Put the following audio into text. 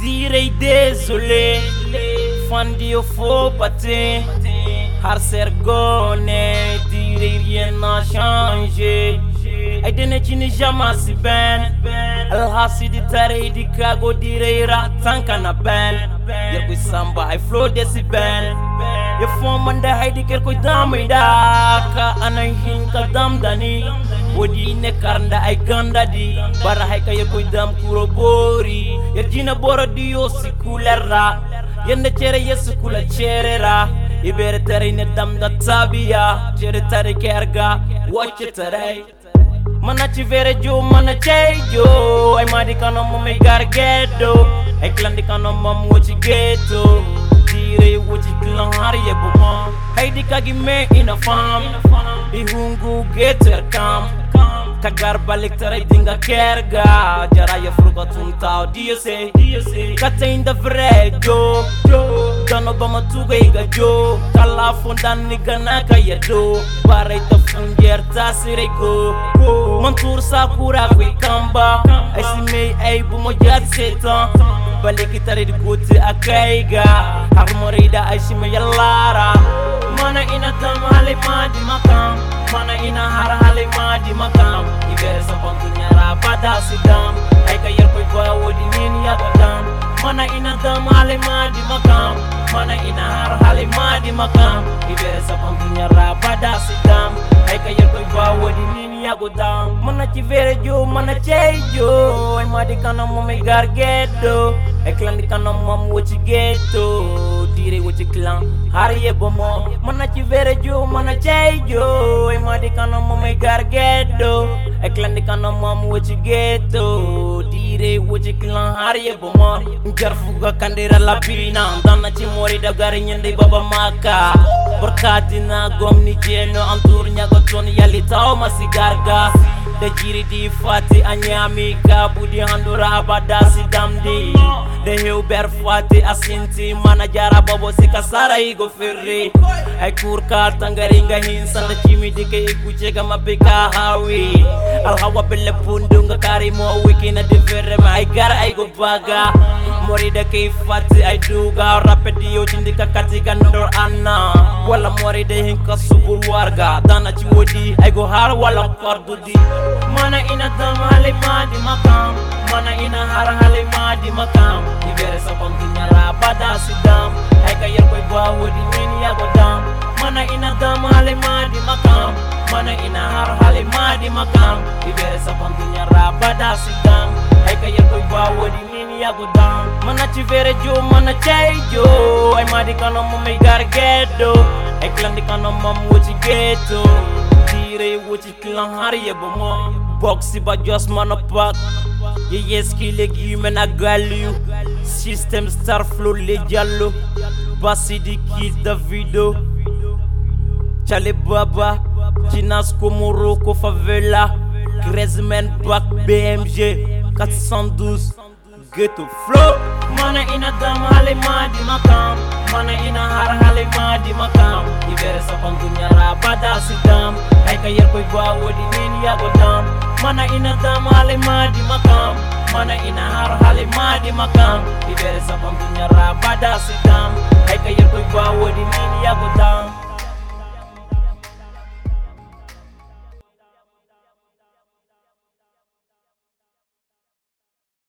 Direi désolé, Fandi au faux patin, Harser gone, direi rien n'a changé. Ai dene chini jama si ben, Alhasi di tare di kago direi ra tanka na ben. Yer kui samba ai flow desi ben. ye fomande haydi ker koye damayɗa ka anan hin ka damdani woodi ne karda ay gandadi bara hay ka ye koye dam kuro boori ye dina borodi yo sikulerra yende cere ye sikula cerera ibere taray ne damda tabiya cere tare kerga wocce taray mana ci vere jo mana cey jo. Ay madi kanomomay gar geddo ay klandi kanomam woci getto Sire wuji kilan har ya buma Haidi kagi me farm, di Ihungu geter kam Kagar balik tarai dinga kerga Jara ya furga dia DSA Kata inda vre jo obama bama tuga iga jo Kala fondan niga naka ya do Bara ta fungier ta sire go Mantur sakura kui kamba. Aisi mei eh, aibu mo jati setan. Balik itari di guti akaiga si me yalara Mana ina tam hale ma di makam Mana ina har hale ma di makam Ibere sa pantunya rapada sidam Ay kayar koy ba wodi nin ya godam Mana ina dam hale ma di makam Mana ina har hale ma di makam Ibere sa pantunya rapada sidam yakudam mana chivere jo mana chei jo ai madi kana mo me gargedo ai klandi kana mo mo chi geto. Dire wo chi klan hariye bomo. Mana chivere jo mana chei jo ai madi kana mo me gargedo ai klandi kana mo mo chi geto. Dire wo chi klan hariye bomo. Ngarfuga kandira lapina dana chi mori da garinyende baba maka. Barkadina gomni jeno antur nyago ton yali tao masiga da jiri di fati a ñaami gaabudi handura abada si damdi. De hew ber fati a sinti mana jara babo sika sarayigo firri ay kurka tangari nga hin sanda cimidi ke i guccega mabbe ka haawi alhawa bella pundunga karimo wikina diverema ay gara ay go baga. Morida kay fati ay duga rapedio chindika kati gandor anna. Wala morida hinka subur warga. Dana ci wodi ay go har wala kordudi mana ina dam hale madi makam. Mana ina har hale madi makam. Ibere sapam dinyara bada sidam. Ay kayar koy ba wodi min ya godam. Mana ina dam hale madi makam. Mana ina har di makam. Ibere sa pantunya raba da sigang Hai kaya koi bawa di mini ya gudang. Mana civere jo mana cejo Hai ma di kano mo mei gargedo. Hai klan di kano mo woci geto. Dire woci klan hari ya bomo Boxi ba jos mana pak? Ye yes ki legume na galu System star flow le jalo Basi di kid Davido Chale baba. Chinas Komoroko Favela Gresman Back BMG 412 Ghetto Flow. Mana ina dam hale ma di makam Mana ina har hale ma di makam. Ibere sa pantunya rabada sidam Ay kayar koy ba wodi nin ya godam. Mana ina dam hale ma di makam Mana ina har hale ma di makam. Ibere sa pantunya rabada sidam Ay kayar koy ba